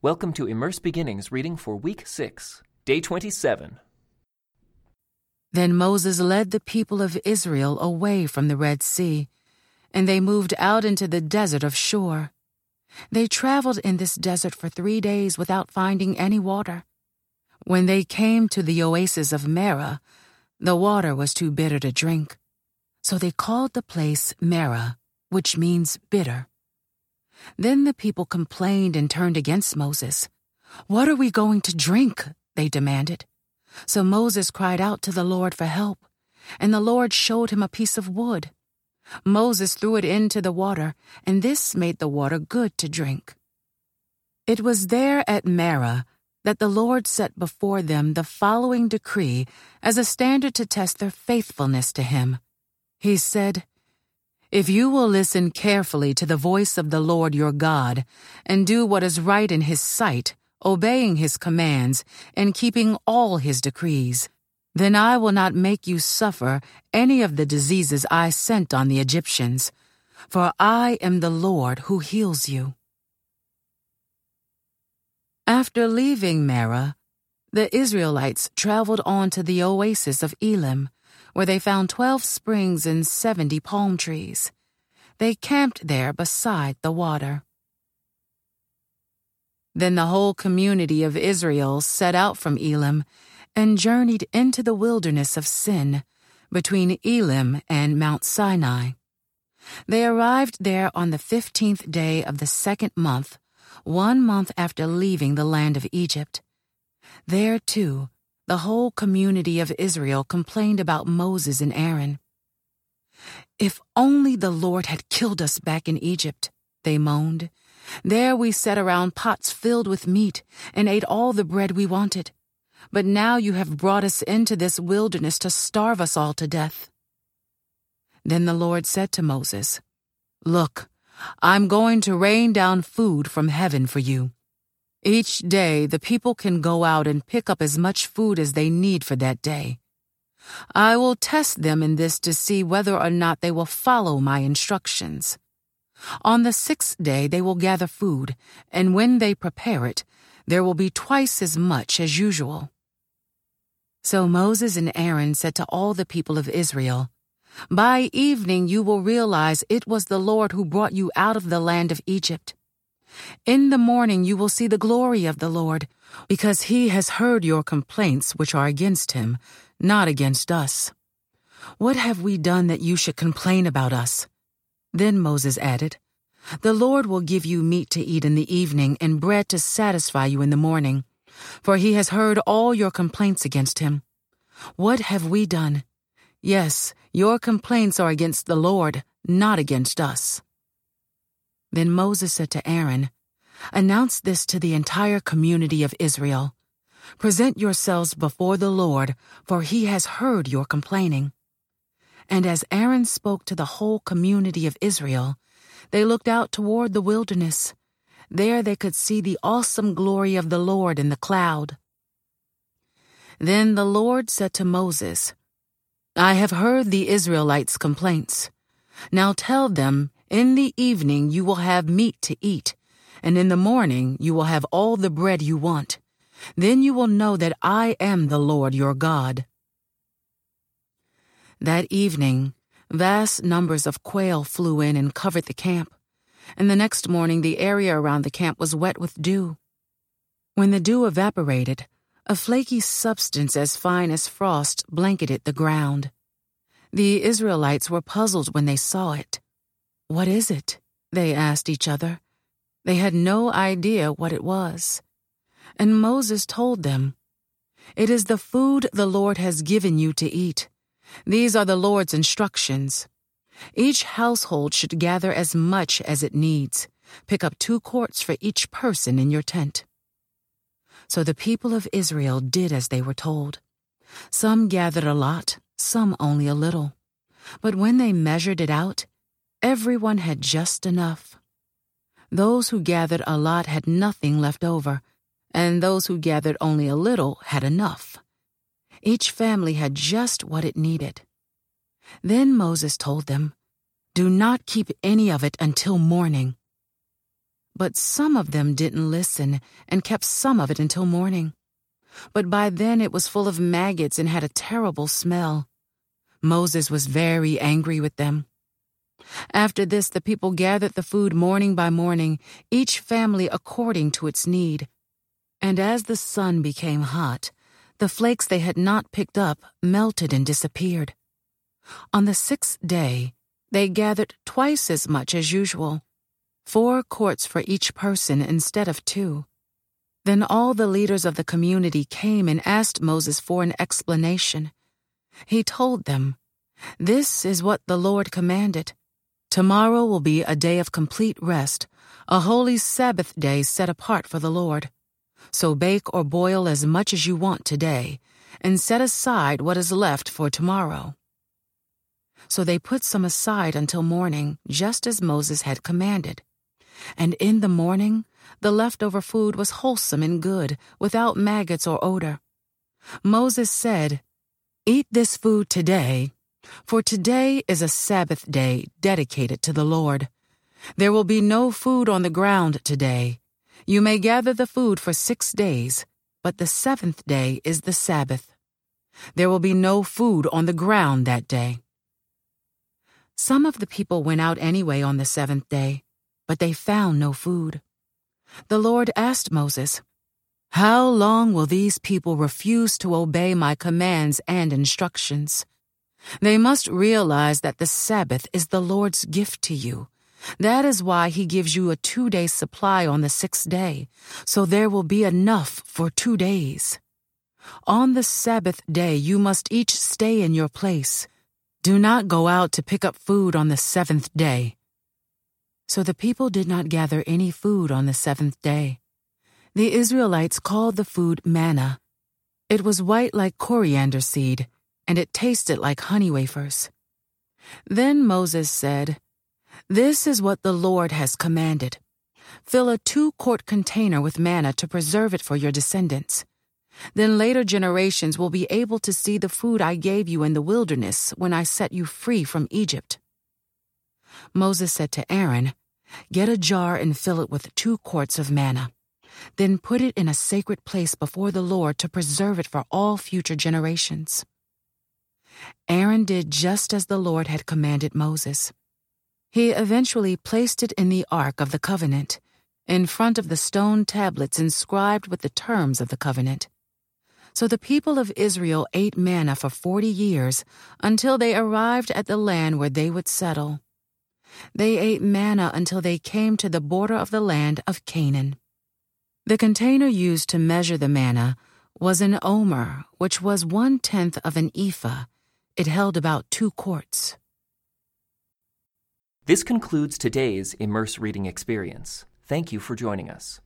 Welcome to Immerse Beginnings reading for week 6, day 27. Then Moses led the people of Israel away from the Red Sea, and they moved out into the desert of Shur. They traveled in this desert for three days without finding any water. When they came to the oasis of Marah, the water was too bitter to drink. So they called the place Marah, which means bitter. Then the people complained and turned against Moses. What are we going to drink? They demanded. So Moses cried out to the Lord for help, and the Lord showed him a piece of wood. Moses threw it into the water, and this made the water good to drink. It was there at Marah that the Lord set before them the following decree as a standard to test their faithfulness to him. He said, if you will listen carefully to the voice of the Lord your God, and do what is right in his sight, obeying his commands, and keeping all his decrees, then I will not make you suffer any of the diseases I sent on the Egyptians, for I am the Lord who heals you. After leaving Marah, the Israelites traveled on to the oasis of Elim where they found 12 springs and 70 palm trees. They camped there beside the water. Then the whole community of Israel set out from Elim and journeyed into the wilderness of Sin, between Elim and Mount Sinai. They arrived there on the fifteenth day of the second month, one month after leaving the land of Egypt. There, too, the whole community of Israel complained about Moses and Aaron. If only the Lord had killed us back in Egypt, they moaned. There we sat around pots filled with meat and ate all the bread we wanted. But now you have brought us into this wilderness to starve us all to death. Then the Lord said to Moses, Look, I'm going to rain down food from heaven for you. Each day, the people can go out and pick up as much food as they need for that day. I will test them in this to see whether or not they will follow my instructions. On the sixth day, they will gather food, and when they prepare it, there will be twice as much as usual. So Moses and Aaron said to all the people of Israel, By evening you will realize it was the Lord who brought you out of the land of Egypt. In the morning you will see the glory of the Lord, because he has heard your complaints which are against him, not against us. What have we done that you should complain about us? Then Moses added, The Lord will give you meat to eat in the evening and bread to satisfy you in the morning, for he has heard all your complaints against him. What have we done? Yes, your complaints are against the Lord, not against us. Then Moses said to Aaron, Announce this to the entire community of Israel. Present yourselves before the Lord, for he has heard your complaining. And as Aaron spoke to the whole community of Israel, they looked out toward the wilderness. There they could see the awesome glory of the Lord in the cloud. Then the Lord said to Moses, I have heard the Israelites' complaints. Now tell them in the evening you will have meat to eat, and in the morning you will have all the bread you want. Then you will know that I am the Lord your God. That evening, vast numbers of quail flew in and covered the camp, and the next morning the area around the camp was wet with dew. When the dew evaporated, a flaky substance as fine as frost blanketed the ground. The Israelites were puzzled when they saw it. What is it? They asked each other. They had no idea what it was. And Moses told them, It is the food the Lord has given you to eat. These are the Lord's instructions. Each household should gather as much as it needs. Pick up two quarts for each person in your tent. So the people of Israel did as they were told. Some gathered a lot, some only a little. But when they measured it out, Everyone had just enough. Those who gathered a lot had nothing left over, and those who gathered only a little had enough. Each family had just what it needed. Then Moses told them, Do not keep any of it until morning. But some of them didn't listen and kept some of it until morning. But by then it was full of maggots and had a terrible smell. Moses was very angry with them. After this, the people gathered the food morning by morning, each family according to its need. And as the sun became hot, the flakes they had not picked up melted and disappeared. On the sixth day, they gathered twice as much as usual, four quarts for each person instead of two. Then all the leaders of the community came and asked Moses for an explanation. He told them, This is what the Lord commanded. Tomorrow will be a day of complete rest, a holy Sabbath day set apart for the Lord. So bake or boil as much as you want today, and set aside what is left for tomorrow. So they put some aside until morning, just as Moses had commanded. And in the morning, the leftover food was wholesome and good, without maggots or odor. Moses said, Eat this food today, for today is a Sabbath day dedicated to the Lord. There will be no food on the ground today. You may gather the food for six days, but the seventh day is the Sabbath. There will be no food on the ground that day. Some of the people went out anyway on the seventh day, but they found no food. The Lord asked Moses, How long will these people refuse to obey my commands and instructions? They must realize that the Sabbath is the Lord's gift to you. That is why he gives you a two day supply on the sixth day, so there will be enough for two days. On the Sabbath day, you must each stay in your place. Do not go out to pick up food on the seventh day. So the people did not gather any food on the seventh day. The Israelites called the food manna. It was white like coriander seed and it tasted like honey wafers. Then Moses said, This is what the Lord has commanded. Fill a two quart container with manna to preserve it for your descendants. Then later generations will be able to see the food I gave you in the wilderness when I set you free from Egypt. Moses said to Aaron, Get a jar and fill it with two quarts of manna. Then put it in a sacred place before the Lord to preserve it for all future generations. Aaron did just as the Lord had commanded Moses. He eventually placed it in the Ark of the Covenant, in front of the stone tablets inscribed with the terms of the covenant. So the people of Israel ate manna for forty years until they arrived at the land where they would settle. They ate manna until they came to the border of the land of Canaan. The container used to measure the manna was an omer, which was one tenth of an ephah it held about two quarts. This concludes today's Immerse Reading Experience. Thank you for joining us.